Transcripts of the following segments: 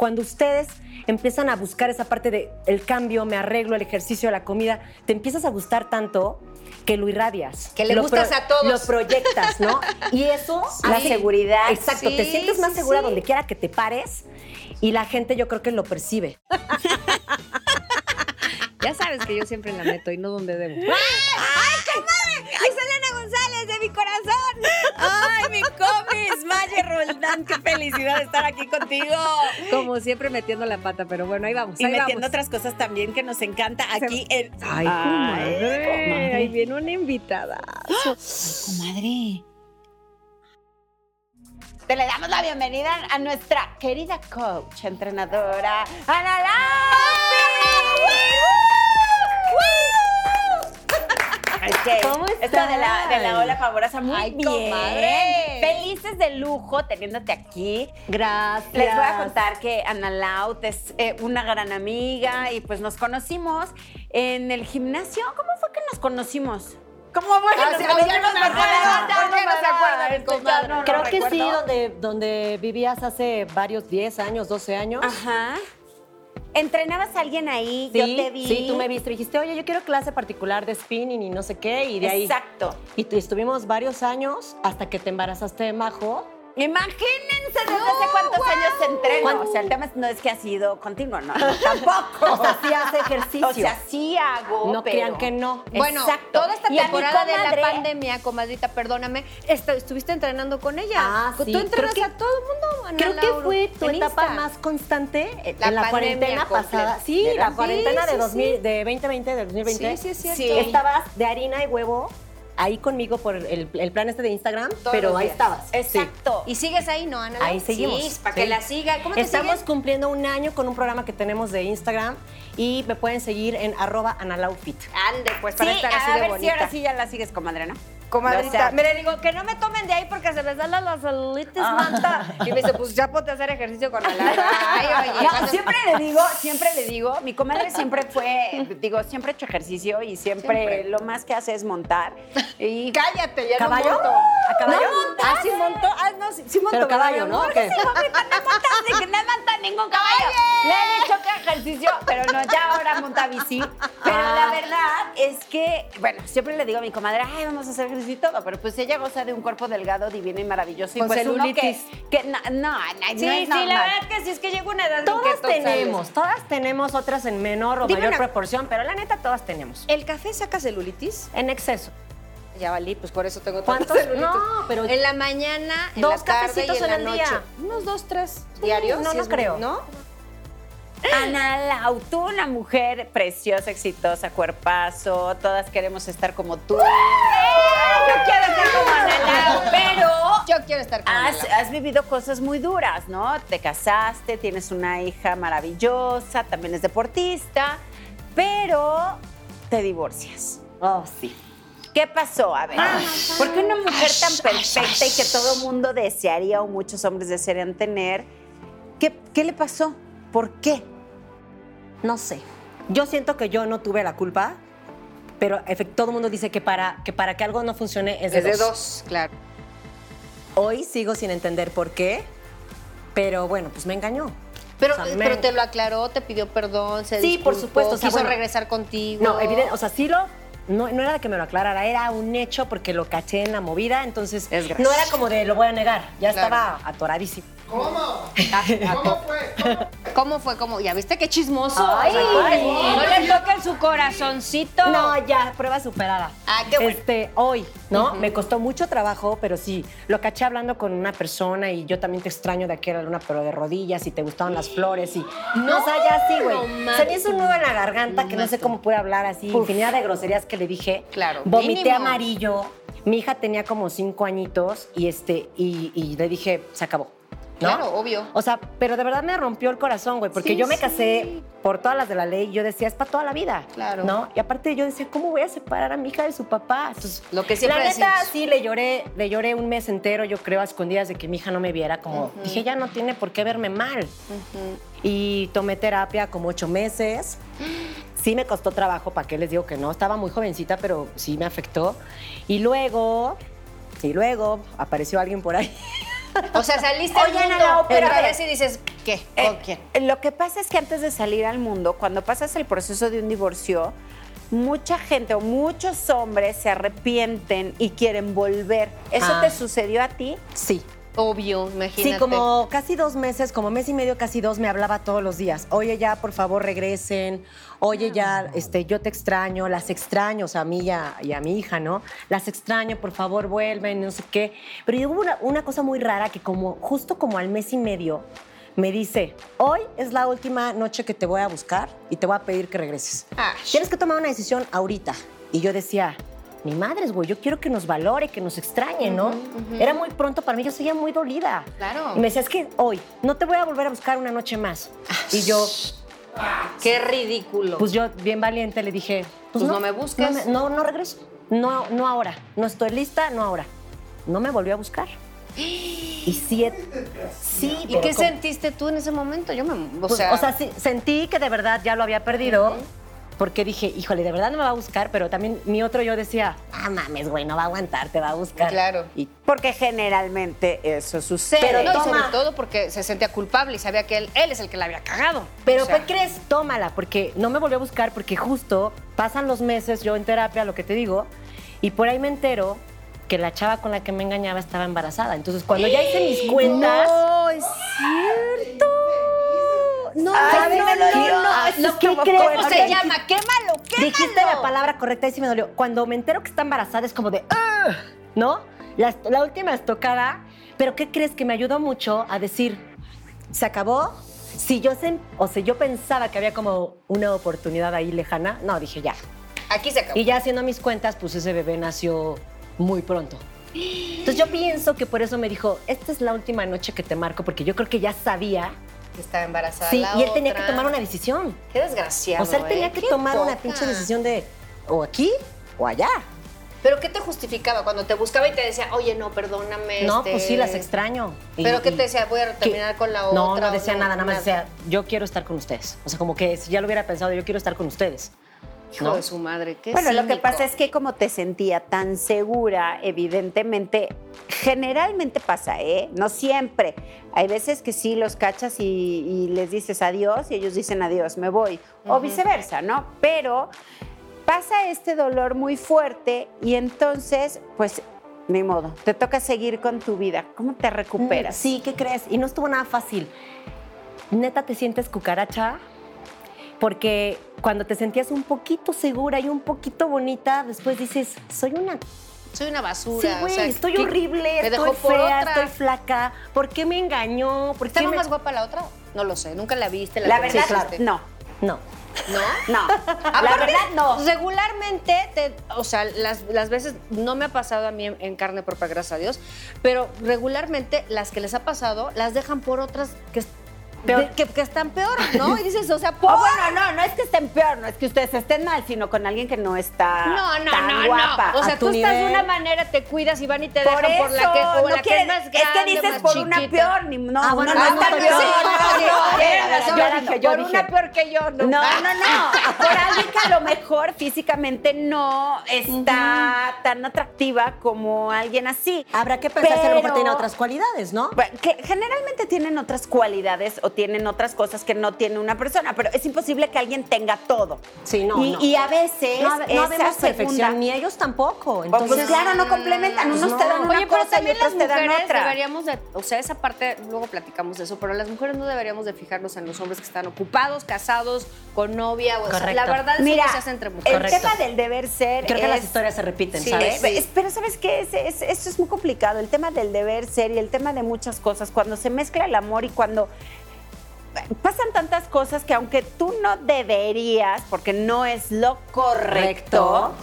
cuando ustedes empiezan a buscar esa parte de el cambio, me arreglo, el ejercicio, la comida, te empiezas a gustar tanto que lo irradias. Que le Lo gustas a todos. Lo proyectas, ¿no? Y eso... La seguridad. Exacto, te sientes más sí, segura sí. donde quiera que te pares y la gente yo creo que lo percibe. Ya sabes que yo siempre la meto y no donde debo. ¡Ay, Selena González de mi corazón! ¡Ay, mi comis! Maye Roldán, qué felicidad estar aquí contigo. Como siempre metiendo la pata, pero bueno, ahí vamos. Y ahí metiendo vamos. otras cosas también que nos encanta aquí en... Ay, comadre. comadre. Ahí viene una invitada. Comadre. Te le damos la bienvenida a nuestra querida coach, entrenadora, Ana que ¿Cómo esto de la, de la ola pavorosa, muy Ay, bien. comadre. Felices de lujo teniéndote aquí. Gracias. Les voy a contar que Ana Laut es eh, una gran amiga y pues nos conocimos en el gimnasio. ¿Cómo fue que nos conocimos? ¿Cómo fue que Ah, nos conocimos? ya no me acuerdo, ya no me acuerdo, lo Creo que sí, donde, donde vivías hace varios 10 años, 12 años. Ajá. ¿Entrenabas a alguien ahí? Sí, Yo te vi. sí, tú me viste. Dijiste, oye, yo quiero clase particular de spinning y no sé qué. Y de ahí. Exacto. Y tu- estuvimos varios años hasta que te embarazaste de Majo. Imagínense desde hace cuántos años se entrena. ¿Cuánto? O sea, el tema no es que ha sido continuo, no, no, tampoco. O sea, sí hace ejercicio. O sea, sí hago, No pero- crean que no. Bueno, Exacto. toda esta temporada de la comadre- pandemia, comadrita, perdóname, estu- estuviste entrenando con ella. Ah, Tú sí. entrenas Creo que- a todo el mundo, Ana Creo que fue tu etapa Insta. más constante eh, La en la cuarentena completa, pasada. Sí, la cuarentena Sí, de, sí, 2000, de 2020, del 2020. Sí, sí, es cierto. Sí. Estabas de harina y huevo ahí conmigo por el, el plan este de Instagram, Todos pero ahí días. estabas. Exacto. ¿Y sigues ahí, no, Ana? Ahí seguimos. Sí, para Sí. que la siga. ¿Cómo te Estamos cumpliendo un año con un programa que tenemos de Instagram y me pueden seguir en arroba analaufit. Ande, pues Sí, para estar así a de ver bonita. si ahora sí ya la sigues, comadre, ¿no? Comadrita, O sea, mire, digo, que no me tomen de ahí porque se me salen las celulitis, manta. Y me dice, pues ya ponte a hacer ejercicio con la Ay, oye. No, siempre le digo, siempre le digo, mi comadre siempre fue, digo, siempre ha hecho ejercicio y siempre, Siempre. lo más que hace es montar. Y Cállate, ya ¿Caballo? no monto. ¿A caballo? Pero caballo, ¿no? ¿Por qué mamita, no montas? De que no monta ningún caballo. Le he dicho que ejercicio, pero no, ya ahora monta bici. Pero la Ah. verdad es que, bueno, siempre le digo a mi comadre, ay, vamos a hacer ejercicio y todo, pero pues ella goza de un cuerpo delgado, divino y maravilloso. Y Con pues uno que, celulitis. que no, no, no, Sí, no sí, la verdad que sí es que llega una edad en que Todas todo sale. tenemos, todas tenemos, otras en menor o Dime mayor una- proporción, pero la neta todas tenemos. ¿El café saca celulitis? En exceso. Ya valí, pues por eso tengo celulitis. No, pero- En la mañana, en Dos la tarde y cafecitos en la noche. día. Unos dos, tres diarios. no, si no muy- creo. ¿No? Ana Lau, tú una mujer preciosa, exitosa, cuerpazo, todas queremos estar como tú. Yo quiero estar como Ana Lau, pero Yo quiero estar con has, has vivido cosas muy duras, ¿no? Te casaste, tienes una hija maravillosa, también es deportista, pero te divorcias. Oh, sí. ¿Qué pasó? A ver, ¿por qué una mujer tan perfecta y que todo mundo desearía o muchos hombres desearían tener? ¿Qué, qué le pasó? ¿Por qué? No sé. Yo siento que yo no tuve la culpa, pero todo el mundo dice que para, que para que algo no funcione es de, Es de dos. dos, claro. Hoy sigo sin entender por qué, pero bueno, pues me engañó. Pero, O sea, me- pero te lo aclaró, te pidió perdón, se Sí, por supuesto, o sea, quiso bueno. regresar contigo. No, evidente, o sea, sí lo. No, no era que me lo aclarara, era un hecho porque lo caché en la movida, entonces no era como de lo voy a negar, ya Claro. estaba atoradísimo. ¿Cómo? ¿Cómo fue? ¿Cómo? ¿Cómo fue? ¿Cómo? ¿Ya viste qué chismoso? Ay, ay. no le toquen su corazoncito. No, ya, prueba superada. Ah, qué bueno. Este, hoy, ¿no? Me costó mucho trabajo, pero sí, lo caché hablando con una persona y yo también te extraño de aquella luna, pero de rodillas y te gustaban las flores y. No, o sea, ya sí, güey. no Se me hizo un nudo en la garganta que no sé cómo pude hablar así, infinidad de groserías que le dije. Claro, Vomité mínimo. amarillo. Mi hija tenía como cinco añitos y este, y, y le dije, se acabó. ¿No? Claro, obvio. O sea, pero de verdad me rompió el corazón, güey, porque Sí, yo me sí. casé por todas las de la ley y yo decía, es para toda la vida. Claro. ¿No? Y aparte yo decía, ¿cómo voy a separar a mi hija de su papá? Entonces, Lo que siempre La neta, decimos. sí, le lloré, le lloré un mes entero, yo creo, a escondidas de que mi hija no me viera. Como, dije, ya no tiene por qué verme mal. Y tomé terapia como ocho meses. Sí me costó trabajo, ¿para qué les digo que no? Estaba muy jovencita, pero sí me afectó. Y luego, y luego apareció alguien por ahí. O sea, saliste Oye, al mundo a ver. vez y dices, ¿Qué? Eh, ¿Con quién? Lo que pasa es que antes de salir al mundo, cuando pasas el proceso de un divorcio, mucha gente o muchos hombres se arrepienten y quieren volver. ¿Eso Ah. te sucedió a ti? Sí. Obvio, imagínate. Sí, como casi dos meses, como mes y medio, casi dos, me hablaba todos los días. Oye, ya, por favor, regresen. Oye, ya, este, yo te extraño, las extraño, o sea, a mí y a, y a mi hija, ¿no? Las extraño, por favor, vuelven, no sé qué. Pero hubo una, una cosa muy rara que como, justo como al mes y medio, me dice, hoy es la última noche que te voy a buscar y te voy a pedir que regreses. Ah, Tienes que tomar una decisión ahorita. Y yo decía, mi madre, güey, yo quiero que nos valore, que nos extrañe, ¿no? Era muy pronto para mí, yo seguía muy dolida. Claro. Y me decía, es que hoy, no te voy a volver a buscar una noche más. Y yo, Qué ridículo. pues yo, bien valiente, le dije, Pues no me busques. No, me- no, no regreso. No, no ahora. No estoy lista, no ahora. No me volvió a buscar. Y siete. Sí, ¿Y qué como- sentiste tú en ese momento? Yo me. O pues, sea, o sea, sí, sentí que de verdad ya lo había perdido. Porque dije, híjole, de verdad no me va a buscar, pero también mi otro yo decía, ah, mames, güey, no va a aguantar, te va a buscar. Claro. Y Porque generalmente eso sucede. Pero no, y toma. sobre todo porque se sentía culpable y sabía que él, él es el que la había cagado. Pero O sea, ¿qué crees? Tómala, porque no me volvió a buscar porque justo pasan los meses yo en terapia, lo que te digo, y por ahí me entero que la chava con la que me engañaba estaba embarazada. Entonces, cuando ya hice mis cuentas... No, es cierto. No, Ay, no, me no, dolió. no, no. Eso ¿Lo que estuvo crees? ¿Cómo se llama? Quémalo, quémalo. Dijiste la palabra correcta y sí me dolió. Cuando me entero que está embarazada es como de... "Ugh", ¿No? La, la última estocada, pero ¿qué crees? Que me ayudó mucho a decir, ¿se acabó? Si yo, sen- o sea, yo pensaba que había como una oportunidad ahí lejana, no, dije ya, Aquí se acabó. Y ya haciendo mis cuentas, pues ese bebé nació muy pronto. Entonces yo pienso que por eso me dijo, esta es la última noche que te marco, porque yo creo que ya sabía. Que estaba embarazada. Sí, la y él tenía que tomar una decisión. Qué desgraciado. o sea, él tenía ¿eh? que Qué tomar una pinche decisión de o aquí o allá. ¿Pero qué te justificaba cuando te buscaba y te decía, oye, no, perdóname? No, este, pues sí, las extraño. Y- ¿Pero qué y- te decía? Voy a terminar con la otra, no decía no, nada, nada más nada. decía, yo quiero estar con ustedes. O sea, como que si ya lo hubiera pensado, yo quiero estar con ustedes. Hijo ¿no? de su madre, qué Bueno, lo que pasa es que como te sentía tan segura, evidentemente, generalmente pasa, ¿eh? No siempre. Hay veces que sí los cachas y, y les dices adiós y ellos dicen adiós, me voy. O viceversa, ¿no? Pero pasa este dolor muy fuerte y entonces, pues, ni modo, te toca seguir con tu vida. ¿Cómo te recuperas? Sí, ¿qué crees? Y no estuvo nada fácil. Neta, te sientes cucaracha porque cuando te sentías un poquito segura y un poquito bonita, después dices, soy una... Soy una Sí, basura. o güey, sea, estoy ¿qué- horrible, estoy fea, otra? estoy flaca. ¿Por qué me engañó? ¿Por qué ¿Estaba me- más guapa la otra? No lo sé, nunca la viste. La conociste. verdad, no. No. ¿No? No, la verdad no. Regularmente, te- o sea, las, las veces, no me ha pasado a mí en, en carne propia, gracias a Dios, pero regularmente las que les ha pasado las dejan por otras que, Peor. de- que, que están peor, ¿no? Y dices, o sea, por... Oh, bueno, no, no es que estén peor, no es que ustedes estén mal, sino con alguien que no está No, no, tan no, guapa. no. O sea, tú estás de nivel. una manera, te cuidas y van y te por dejan eso, por la que, o no la que quiere- es más es que dices más por una peor, ni, no, Ah, bueno, no, no, no, está peor. no, no, no, no, no, tienes no, razón. yo Por dije, yo una peor que yo. No, no, no, no. Por alguien que a lo mejor físicamente no está tan atractiva como alguien así. Habrá que pensar si a lo mejor tiene otras cualidades, ¿no? Que generalmente tienen otras cualidades o tienen otras cosas que no tiene una persona, pero es imposible que alguien tenga todo. Sí, no, y, no. y a veces No, no esa vemos perfección, segunda- ni ellos tampoco. Oh, Entonces, pues claro, no complementan. pues Unos no. te dan una Oye, pero cosa y también las otros te dan mujeres otra. deberíamos de, o sea, esa parte, luego platicamos de eso, pero las mujeres no deberíamos de fijarnos en los hombres que están ocupados, casados, con novia, o sea, Correcto. la verdad eso Mira, no se hace entre el mujeres. Correcto. tema del deber ser Creo que es- las historias se repiten, Sí, ¿sabes? sí. Es- Pero ¿sabes qué? Es, es- esto es muy complicado. El tema del deber ser y el tema de muchas cosas. Cuando se mezcla el amor y cuando pasan tantas cosas que aunque tú no deberías, porque no es lo correcto,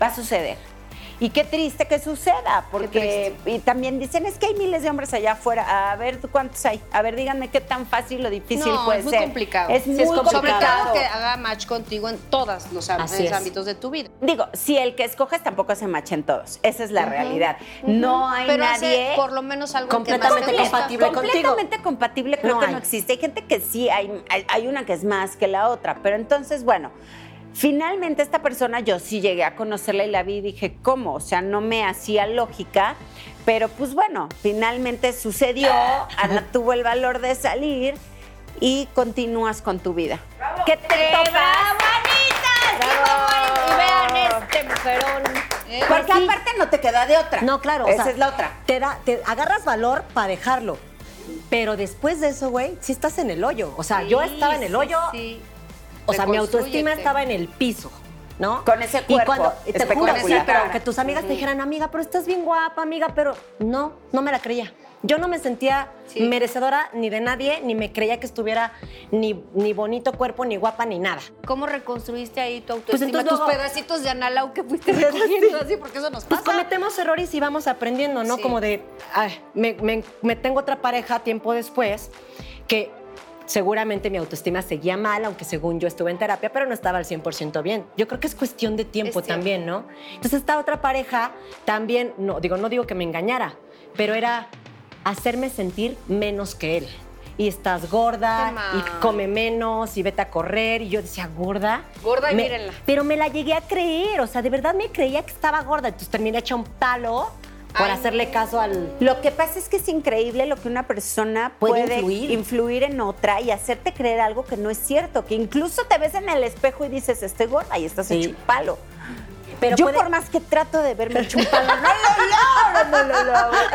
va a suceder. Y qué triste que suceda, porque y también dicen, es que hay miles de hombres allá afuera. A ver, ¿tú ¿cuántos hay? A ver, díganme qué tan fácil o difícil no, puede es muy ser. complicado. Es Sí, muy complicado. Que haga match contigo en todos los es. ámbitos de tu vida. Digo, si el que escoges tampoco se macha en todos. Esa es la realidad. No hay Pero nadie hace por lo menos algo que más Completamente te gusta. compatible contigo. completamente compatible creo No que hay. no existe. Hay gente que sí, hay, hay, hay una que es más que la otra. Pero entonces, bueno, finalmente esta persona yo sí llegué a conocerla y la vi y dije, ¿cómo? O sea, no me hacía lógica. Pero pues bueno, finalmente sucedió, Ana tuvo el valor de salir y continúas con tu vida. ¿Qué te toca? Y vean este mujerón. ¿eh? Porque sí. aparte no te queda de otra. No, claro. o Esa sea, es la otra. Te, da, te agarras valor para dejarlo. Pero después de eso, güey, sí estás en el hoyo. O sea, yo estaba en el sí, hoyo. sí. O sea, mi autoestima estaba en el piso, ¿no? Con ese Y cuerpo cuando, te juro, sí, pero que tus amigas te dijeran, amiga, pero estás bien guapa, amiga, pero no, no me la creía. Yo no me sentía Sí. merecedora ni de nadie, ni me creía que estuviera ni, ni bonito cuerpo, ni guapa, ni nada. ¿Cómo reconstruiste ahí tu Pues autoestima? entonces tus luego- pedacitos de analau que fuiste recogiendo así, porque eso nos Pues pasa. cometemos errores y vamos aprendiendo, ¿no? Sí. Como de, ay, me, me- me tengo otra pareja tiempo después que seguramente mi autoestima seguía mal, aunque según yo estuve en terapia, pero no estaba al 100% bien. Yo creo que es cuestión de tiempo Es tiempo. también, ¿no? Entonces esta otra pareja también, no digo, no digo que me engañara, pero era hacerme sentir menos que él. Y estás gorda, y come menos, y vete a correr. Y yo decía, ¿gorda? Gorda y Me- mírenla. Pero me la llegué a creer, o sea, de verdad me creía que estaba gorda. Entonces terminé hecha un palo por Ay, hacerle caso al... Lo que pasa es que es increíble lo que una persona Puede puede, influir. influir. en otra y hacerte creer algo que no es cierto, que incluso te ves en el espejo y dices, estoy gorda y estás Sí. hecho un palo. Pero Yo puede- por más que trato de verme palo, no lo logro, no lo logro.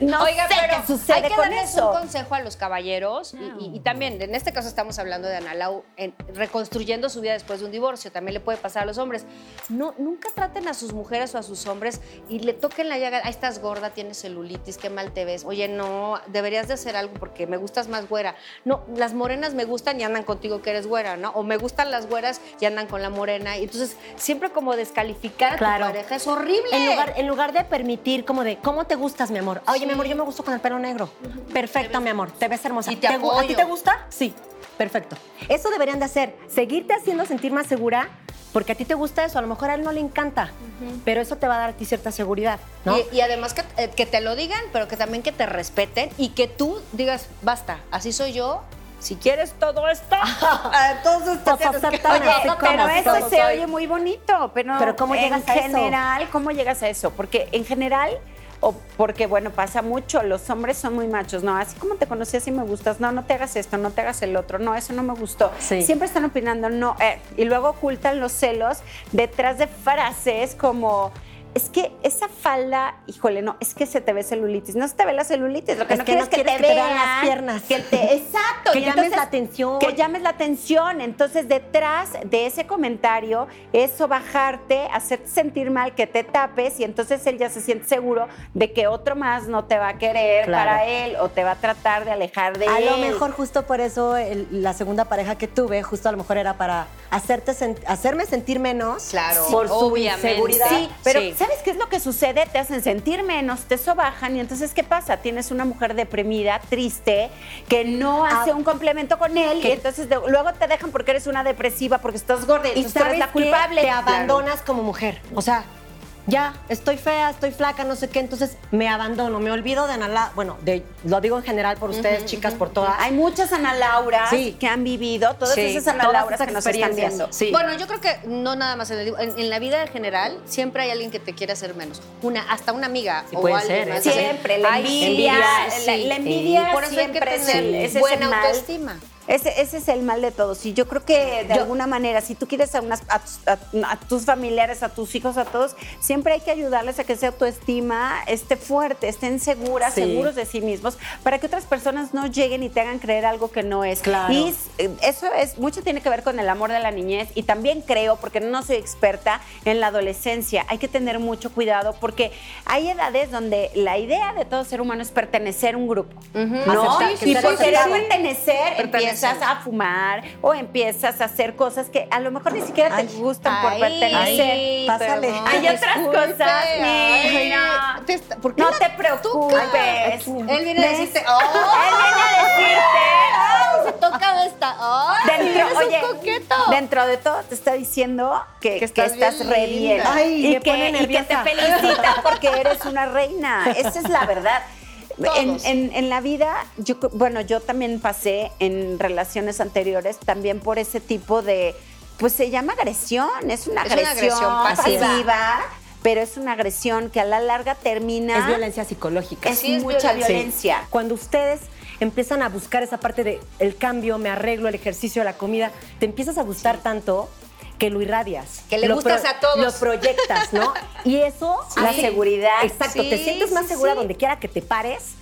No Oiga, sé pero qué sucede hay que con darles eso. un consejo a los caballeros y- y, y también, en este caso estamos hablando de Analau en- reconstruyendo su vida después de un divorcio, también le puede pasar a los hombres. No, nunca traten a sus mujeres o a sus hombres y le toquen la llaga, ahí estás gorda, tienes celulitis, qué mal te ves. Oye, no, deberías de hacer algo porque me gustas más güera. No, las morenas me gustan y andan contigo que eres güera, ¿no? O me gustan las güeras y andan con la morena. Y entonces, siempre como descalificar a Claro. tu pareja es horrible. En lugar, en lugar de permitir como de, ¿cómo te gustas, mi amor? Oye, mi amor, yo me gusto con el pelo negro. Perfecto, mi amor, te ves hermosa. Y te gu- ¿A ti te gusta? Sí, perfecto. Eso deberían de hacer, seguirte haciendo sentir más segura, porque a ti te gusta eso, a lo mejor a él no le encanta, pero eso te va a dar a ti cierta seguridad, ¿no? Y, y además que, eh, que te lo digan, pero que también que te respeten y que tú digas, basta, así soy yo. Si quieres todo esto, entonces te Pues que- Oye, pero eso soy. se oye muy bonito, pero, Pero ¿cómo en llegas a eso? general, ¿cómo llegas a eso? Porque en general, o porque bueno, pasa mucho, los hombres son muy machos, no, así como te conocí, así me gustas, no, no te hagas esto, no te hagas el otro, no, eso no me gustó. Sí. Siempre están opinando, no, eh, y luego ocultan los celos detrás de frases como... Es que esa falda, híjole, no, es que se te ve celulitis. No se te ve la celulitis, lo que Es no que quieres no es que te que te vean las piernas. que te- exacto. Que y llames la atención. Que llames la atención. Entonces, detrás de ese comentario, eso bajarte, hacerte sentir mal, que te tapes, y entonces él ya se siente seguro de que otro más no te va a querer Claro. para él o te va a tratar de alejar de A él. lo mejor justo por eso el- la segunda pareja que tuve, justo a lo mejor era para hacerte sen- hacerme sentir menos Claro, por su obviamente. inseguridad. Sí, pero Sí. ¿sabes qué es lo que sucede? Te hacen sentir menos, te sobajan y entonces ¿qué pasa? Tienes una mujer deprimida, triste, que no hace Ah. un complemento con él y entonces de- luego te dejan porque eres una depresiva, porque estás gorda y entonces tú eres sabes la culpable. te Claro. abandonas como mujer. O sea, ya, estoy fea, estoy flaca, no sé qué, entonces me abandono, me olvido de Ana Bueno, de, lo digo en general por ustedes, chicas, por todas. Hay muchas Ana Lauras Sí. que han vivido, todas Sí, esas Ana esas que nos están viendo. Sí. Bueno, yo creo que no nada más en, el- en, en la vida en general, siempre hay alguien que te quiere hacer menos. Una, hasta una amiga Sí, o puede alguien ser, más. ¿eh? Siempre, la envidia, sí, la, envidia Por eso hay que tener buena mal. Ese, ese es el mal de todos. Y yo creo que de Yo- alguna manera, si tú quieres a, unas, a, tus- a- a tus familiares, a tus hijos, a todos, siempre hay que ayudarles a que esa autoestima esté fuerte, estén seguras, Sí. seguros de sí mismos, para que otras personas no lleguen y te hagan creer algo que no es. Claro. Y eh, eso es, mucho tiene que ver con el amor de la niñez y también creo, porque no soy experta, en la adolescencia. Hay que tener mucho cuidado porque hay edades donde la idea de todo ser humano es pertenecer a un grupo. ¿no? Aceptar, querer aceptable. pertenecer, Pertenecer. Empiezas a fumar o empiezas a hacer cosas que a lo mejor ni siquiera te Ay, gustan por Ay, pertenecer. pásale. perdón, Hay otras disculpe, cosas, ay, mija. te está- ¿por qué No te preocupes. Él viene a decirte, Él ¡oh! viene a decirte. Se toca esta. ¡Ay! Dentro, eres oye, un coqueto. dentro de todo te está diciendo que, Que que estás estás, bien re bien Ay, y, que, y que te felicita porque eres una reina. Esa es la verdad. En, en- en la vida, yo, bueno, yo también pasé en relaciones anteriores también por ese tipo de, pues se llama agresión, es una Es una agresión, pasiva. pasiva pero es una agresión que a la larga termina... Es violencia psicológica. Es Sí, es mucha violencia. violencia. Cuando ustedes empiezan a buscar esa parte de el cambio, me arreglo, el ejercicio, la comida, te empiezas a gustar tanto que lo irradias. Que le Lo gustas a todos. Lo proyectas, ¿no? Y eso... La seguridad. Exacto, te sientes más sí, segura sí. donde quiera que te pares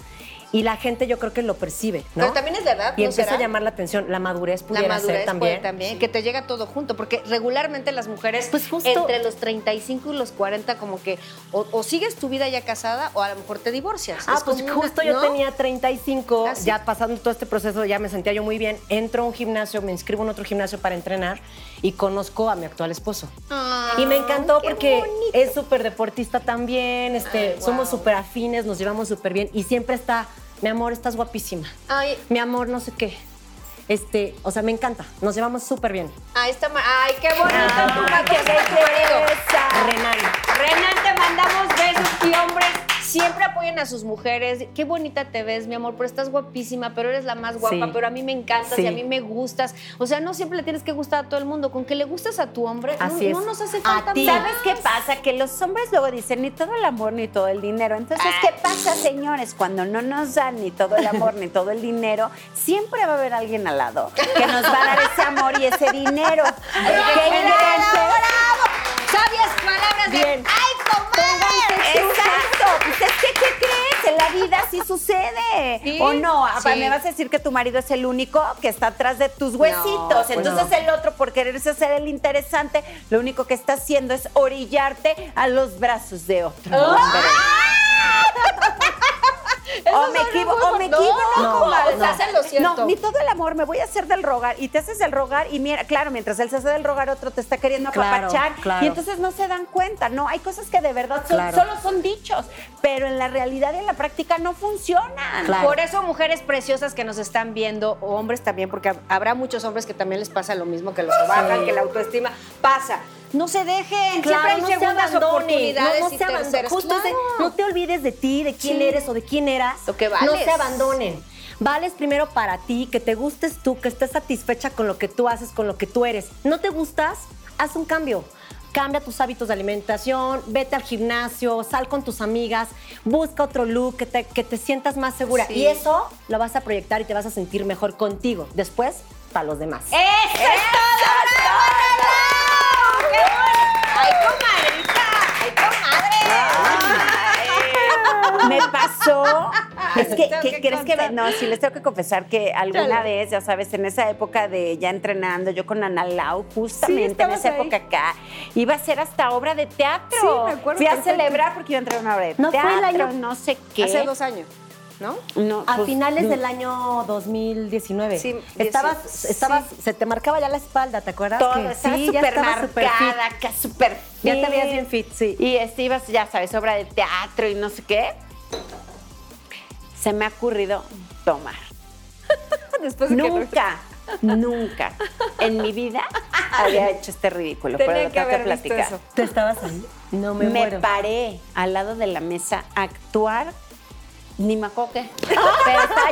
y la gente yo creo que lo percibe, ¿no? Pero también es verdad, Y ¿no empieza será? a llamar la atención. La madurez La pudiera madurez ser también. puede también, que te llega todo junto, porque regularmente las mujeres Pues justo- entre los 35 y los 40 como que o, o sigues tu vida ya casada o a lo mejor te divorcias. Ah, Es pues como una- justo yo ¿no? tenía 35, Ah, sí. ya pasando todo este proceso, ya me sentía yo muy bien. Entro a un gimnasio, me inscribo en otro gimnasio para entrenar y conozco a mi actual esposo. Ah, y me encantó porque bonito. es súper deportista también, este, Ay, wow. somos súper afines, nos llevamos súper bien y siempre está, mi amor, estás guapísima. Ay, Mi amor, no sé qué. Este, o sea, me encanta, nos llevamos súper bien. ahí está. Ay, qué bonito. Ay, tu qué tu marido. belleza. Renan. Renan, te mandamos besos y hombres. Siempre apoyen a sus mujeres. Qué bonita te ves, mi amor, pero estás guapísima, pero eres la más guapa, Sí. pero a mí me encantas Sí. y a mí me gustas. O sea, no siempre le tienes que gustar a todo el mundo. Con que le gustes a tu hombre, no- Así no, nos hace A falta ti. más. ¿Sabes qué pasa? Que los hombres luego dicen ni todo el amor ni todo el dinero. Entonces, Ah. ¿qué pasa, señores? Cuando no nos dan ni todo el amor ni todo el dinero, siempre va a haber alguien al lado que nos va a dar ese amor y ese dinero. ¿Qué ¡Bravo, bravo! Sabias palabras de Bien. ¡Ay, la vida sí sucede. Sí, ¿O no? Ah, sí. Me vas a decir que tu marido es el único que está atrás de tus huesitos. pues Entonces no. el otro, por quererse hacer el interesante, lo único que está haciendo es orillarte a los brazos de otro ¡Ah! O me equivoco, o me No, equivoco, no, comadre. en lo cierto. No, ni todo el amor, me voy a hacer del rogar. Y te haces del rogar y mira, claro, mientras él se hace del rogar, otro te está queriendo Claro, apapachar. claro. Y entonces no se dan cuenta, ¿no? Hay cosas que de verdad son- Claro. solo son dichos, pero en la realidad y en la práctica no funcionan. Claro. Por eso, mujeres preciosas que nos están viendo, o hombres también, porque habrá muchos hombres que también les pasa lo mismo, que los bajan, que la autoestima pasa. No se dejen, siempre hay no se segundas oportunidades no, no y se abandone. terceras. Justo ese- Claro. no te olvides de ti, de quién Sí. eres o de quién eras. Lo que No vales. se abandonen. Vales primero para ti, que te gustes tú, que estés satisfecha con lo que tú haces, con lo que tú eres. ¿No te gustas? Haz un cambio. Cambia tus hábitos de alimentación, vete al gimnasio, sal con tus amigas, busca otro look, que te, que te sientas más segura. Sí. Y eso lo vas a proyectar y te vas a sentir mejor contigo. Después, para los demás. ¡Eso es todo! ¡Ay, comadrita! ¡Ay, comadre! Me pasó. Es que, ¿qué que crees que no? Sí, les tengo que confesar que alguna Chale. vez, ya sabes, en esa época de ya entrenando, yo con Ana Lau, justamente en esa ahí. época acá, iba a ser hasta obra de teatro. Sí, me acuerdo Fui a celebrar porque iba a entrar a una obra de ¿No fue el teatro, año- no sé qué. Hace dos años, ¿no? No, A pues, finales no. del año 2019. Sí, estabas, dieci- estabas, se te marcaba ya la espalda, ¿te acuerdas? Todo, Que sí, ya súper estabas súper fit. marcada, acá súper Ya te fit. veías bien fit, sí. Y este, ibas, ya sabes, obra de teatro y no sé qué. Se me ha ocurrido tomar. Después de que Nunca, nunca en mi vida había hecho este ridículo. pero Tenía lo que haber visto platicar. eso. ¿Tú estabas ahí? No me, Me, muero. paré al lado de la mesa a actuar. Ni me acuerdo qué. Pero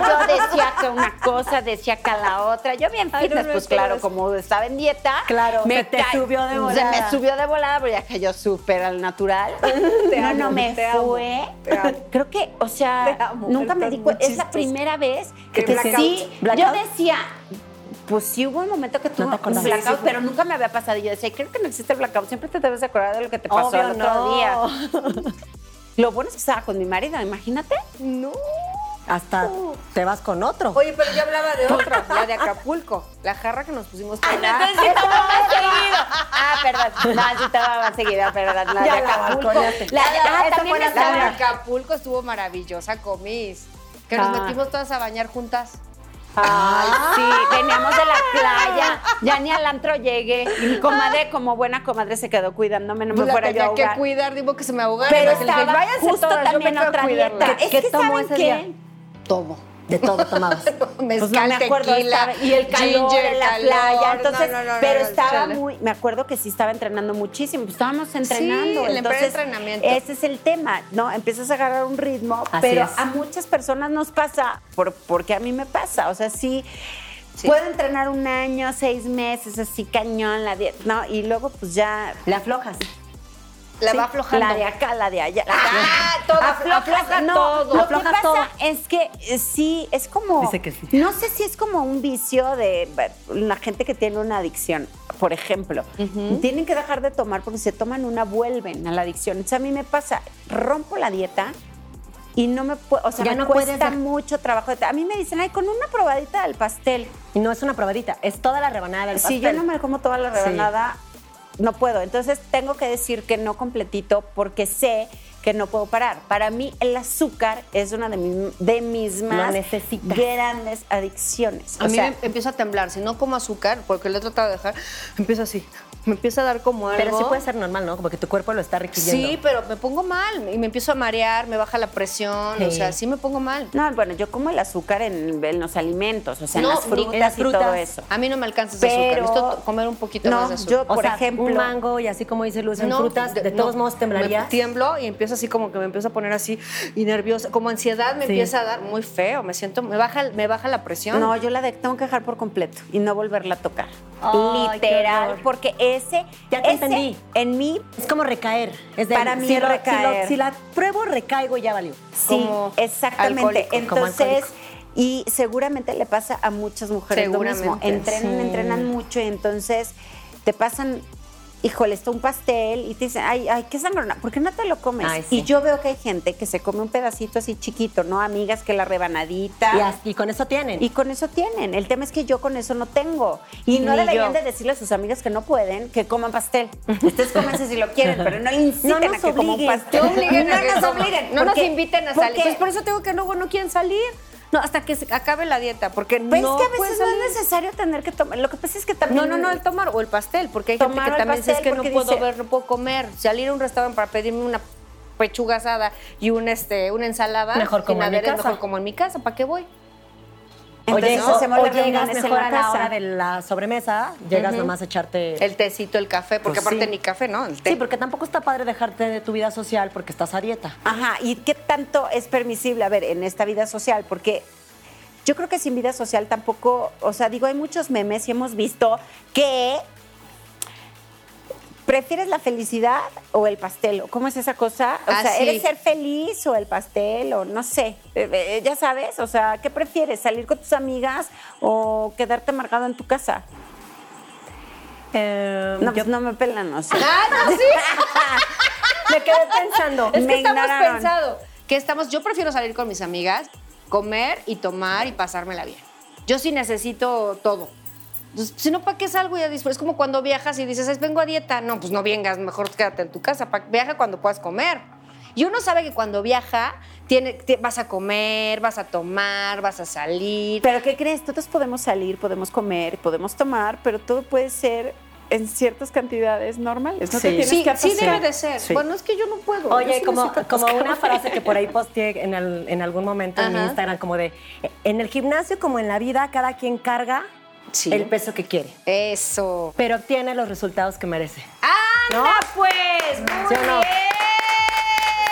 yo decía que una cosa, decía que la otra. Yo bien Ay, no fitness, me pues claro, eso. como estaba en dieta. Claro, se te subió de Se volada. me subió de volada, pero ya cayó súper al natural. Te no, amo, no, me te amo, fue. te amo. Creo que, o sea, amo, nunca me di cuenta. Es la primera vez ¿Qué, que blackout? sí. Yo ¿Blackout? decía, pues sí hubo un momento que tuve te un blackout, Sí, sí fue. pero nunca me había pasado. Y yo decía, creo que no existe el blackout. Siempre te debes acordar de lo que te pasó Obvio, el otro no. día. Lo bueno es que estaba con mi marido, imagínate. No. Hasta te vas con otro. Oye, pero yo hablaba de otra, la de Acapulco. La jarra que nos pusimos para más seguido. Ah, perdón. No, sí tomaba más seguido, perdón. La Ya de Acapulco. La de, ah, también la estaba- La de. Acapulco estuvo maravillosa, comis. Que nos Ah. metimos todas a bañar juntas. Ay, sí, veníamos de la playa, ya ni al antro llegué. Y mi comadre, como buena comadre, se quedó cuidándome, no me Pues la fuera yo a tenía que ahogar. cuidar, digo que se me ahogara. Pero dije, estaba "Váyanse justo todas, también otra cuidarla". dieta. Es ¿Qué que tomó ¿saben ese qué? día? Tomo. De todo tomabas. Mezcal, Pues no me acuerdo, tequila, estaba- y el calor ginger, en la calor, playa, entonces, no, no, no, pero no, estaba chale. muy, me acuerdo que sí estaba entrenando muchísimo, pues estábamos entrenando, el entonces entrenamiento. ese es el tema, ¿no? Empiezas a agarrar un ritmo, Así pero es. a muchas personas nos pasa, por, porque a mí me pasa, o sea, sí, Sí. puedo entrenar un año, seis meses, así cañón la dieta, ¿no? Y luego pues ya Le aflojas. La Sí, va aflojando. La de acá, la de allá. Ah, todo, afloja no, todo. Lo Afloja que pasa todo. es que eh, sí, es como. Dice que sí. No sé si es como un vicio de la gente que tiene una adicción, por ejemplo. Tienen que dejar de tomar porque si se toman una, vuelven a la adicción. Entonces a mí me pasa, rompo la dieta. Y no me puedo, o sea, Ya me no cuesta dar- mucho trabajo. A mí me dicen, ay, con una probadita del pastel. Y no es una probadita, es toda la rebanada del Si pastel. yo no me como toda la Sí. No puedo. Entonces tengo que decir que no completito porque sé que no puedo parar. Para mí el azúcar es una de, mi- de mis más grandes adicciones. A O mí sea, me empieza a temblar. Si no como azúcar, porque lo he tratado de dejar, empieza así. Me empieza a dar como algo. Pero sí puede ser normal, ¿no? Porque tu cuerpo lo está requiriendo. Sí, pero me pongo mal y me empiezo a marear, me baja la presión, o sea, sí me pongo mal. no, bueno, yo como el azúcar en, en los alimentos, o sea, No, en las frutas, en las y todo eso. A mí no me alcanza ese azúcar, Pero- necesito comer un poquito No, más de azúcar. yo, O por sea, ejemplo, un mango y así como dice Luz, en No, frutas, de, todos modos Me temblarías. tiemblo y empiezo así como que me empiezo a poner así y nerviosa, como ansiedad me Sí. empieza a dar muy feo, me siento, me baja, me baja la presión. No, yo la de- tengo que dejar por completo y no volverla a tocar. Literal, porque ese, Ya te ese entendí. en mí Es como recaer. Es de, Para mí si recaer. lo- Si, la pruebo, recaigo, ya valió. Sí, como exactamente. Entonces, y seguramente le pasa a muchas mujeres lo mismo. Entrenan, sí. entrenan mucho y entonces te pasan, híjole, está un pastel y te dicen, ay, ay, qué sangrona, ¿por qué no te lo comes? Ay, sí. Y yo veo que hay gente que se come un pedacito así chiquito, ¿no? Amigas que la rebanadita. Y, y con eso tienen. Y con eso tienen. El tema es que yo con eso no tengo. Y no deberían de decirle a sus amigas que no pueden que coman pastel. Ustedes cómense si lo quieren, pero no le inciten No nos a que coman pastel. No obliguen a no que nos obliguen. No nos inviten a salir. Pues por eso tengo que luego no quieren salir. No, hasta que se acabe la dieta, porque Pues no es que a veces no es necesario tener que tomar. Lo que pasa es que también. No, no, no, el tomar o el pastel, porque hay gente que también dice es que no puedo dice- ver, no puedo comer. Salir a un restaurante para pedirme una pechuga asada y un, este, una ensalada. Mejor como en mi casa. Mejor como en mi casa, ¿para qué voy? Entonces o- hacemos o las llegas reuniones en mejor la a la casa. hora de la sobremesa, llegas nomás a echarte... El tecito, el café, porque Pues aparte sí. ni café, ¿no? El té. Sí, porque tampoco está padre dejarte de tu vida social porque estás a dieta. Ajá, ¿y qué tanto es permisible, a ver, en esta vida social? Porque yo creo que sin vida social tampoco, o sea, digo, hay muchos memes y hemos visto que prefieres la felicidad o el pastel, o cómo es esa cosa, o Ah, sea, sí. ¿eres ser feliz o el pastel o no sé? Eh, eh, ya sabes, o sea, ¿qué prefieres? ¿Salir con tus amigas o quedarte amargado en tu casa? Eh, No, yo pues no me pelan, o sea. Ah, no, sí. me quedé pensando. Es Me que estamos ignoraron. pensando que estamos, yo prefiero salir con mis amigas, comer y tomar y pasármela bien. Yo sí necesito todo. Entonces, si no, ¿para qué salgo ya después? Es como cuando viajas y dices, "Ay, vengo a dieta. No, pues no vengas, mejor quédate en tu casa. Pa- Viaja cuando puedas comer. Y uno sabe que cuando viaja, tiene, te- vas a comer, vas a tomar, vas a salir. Pero ¿qué crees? Todos podemos salir, podemos comer, podemos tomar, pero todo puede ser en ciertas cantidades normales. No te Sí. tienes sí, que sí debe de ser. Sí. Bueno, es que yo no puedo. Oye, sí como, como una frase que por ahí posteé en, el- en algún momento en mi. Instagram, como de, en el gimnasio como en la vida, cada quien carga Sí. el peso que quiere, Eso. pero obtiene los resultados que merece. ¡Anda, pues! ¡Muy ¿Sí o no? bien!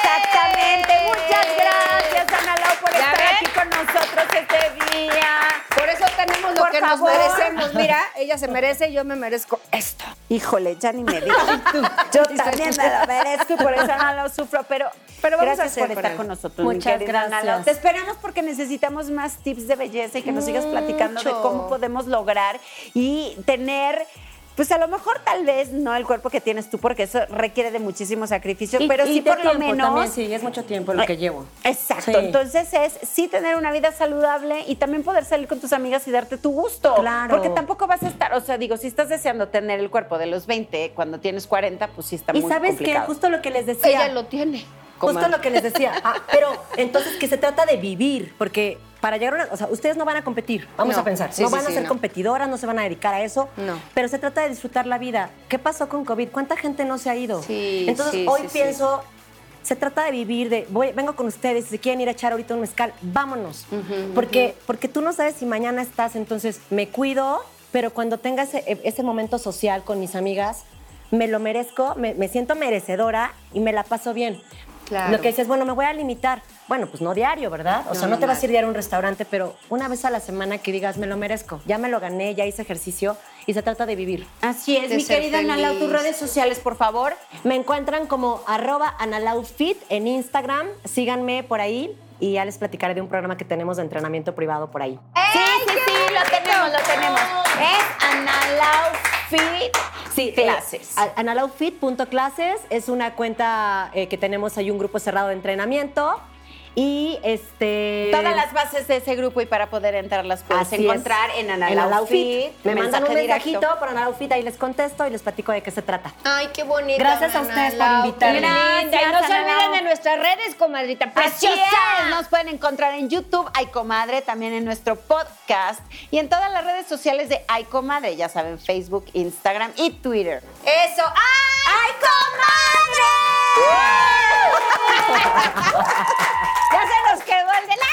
Exactamente. Muchas gracias, Ana Lau, por ¿Ya estar ven? aquí con nosotros este día. Por eso tenemos lo Por que favor. nos merecemos. Mira, ella se merece, yo me merezco esto. Híjole, ya ni me digas. Yo también me lo merezco y por eso no lo sufro, pero, Pero vamos a gracias hacer por estar con nosotros. Muchas gracias. Te esperamos porque necesitamos más tips de belleza y que nos sigas platicando de cómo podemos lograr y tener... Pues a lo mejor tal vez no el cuerpo que tienes tú, porque eso requiere de muchísimo sacrificio, Y- pero y sí por lo menos... También, sí, es mucho tiempo lo que llevo. Exacto. Sí. Entonces es sí tener una vida saludable y también poder salir con tus amigas y darte tu gusto. Claro. Porque tampoco vas a estar, o sea, digo, si estás deseando tener el cuerpo de los 20 cuando tienes 40, pues sí está Y muy sabes que complicado. justo lo que les decía. Ella lo tiene. Justo comadre. lo que les decía. Ah, pero entonces que se trata de vivir, porque para llegar a una, o sea, ustedes no van a competir, vamos No, a pensar, sí, no sí, van a ser no. competidoras, no se van a dedicar a eso, No. pero se trata de disfrutar la vida. ¿Qué pasó con COVID? ¿Cuánta gente no se ha ido? Sí, Entonces hoy pienso, se trata de vivir, de voy, vengo con ustedes, si se quieren ir a echar ahorita un mezcal, vámonos, porque, porque tú no sabes si mañana estás, entonces me cuido, pero cuando tenga ese, ese momento social con mis amigas, me lo merezco, me, me siento merecedora y me la paso bien. Claro. Lo que dices, bueno, me voy a limitar. Bueno, pues no diario, ¿verdad? O No, sea, no, no, te vas a ir diario a un restaurante, pero una vez a la semana que digas, me lo merezco, ya me lo gané, ya hice ejercicio y se trata de vivir. Así es, De mi querida Ana Lau, tus redes sociales, por favor. Me encuentran como arroba analaufit en Instagram, síganme por ahí y ya les platicaré de un programa que tenemos de entrenamiento privado por ahí. Sí, sí, sí, lo tenemos, lo tenemos. Es Ana Lau Fit Sí, Clases. Eh, analaufit.clases es una cuenta eh, que tenemos ahí un grupo cerrado de entrenamiento y este Todas las bases de ese grupo y para poder entrar las puedes Así es. encontrar en Ana En Lau Analau Fit. Fit. Me mandan un directo. mensajito por Analau Fit, ahí les contesto y les platico de qué se trata. Ay, qué bonito. Gracias a ustedes por invitarme. Gracias. Y no se olviden de nuestras redes, comadrita preciosa. es, nos pueden encontrar en YouTube, Ay Comadre, también en nuestro podcast y en todas las redes sociales de Ay Comadre, ya saben, Facebook, Instagram y Twitter. Eso. ¡Ay, ¡Ay Comadre! Ya se nos quedó el de la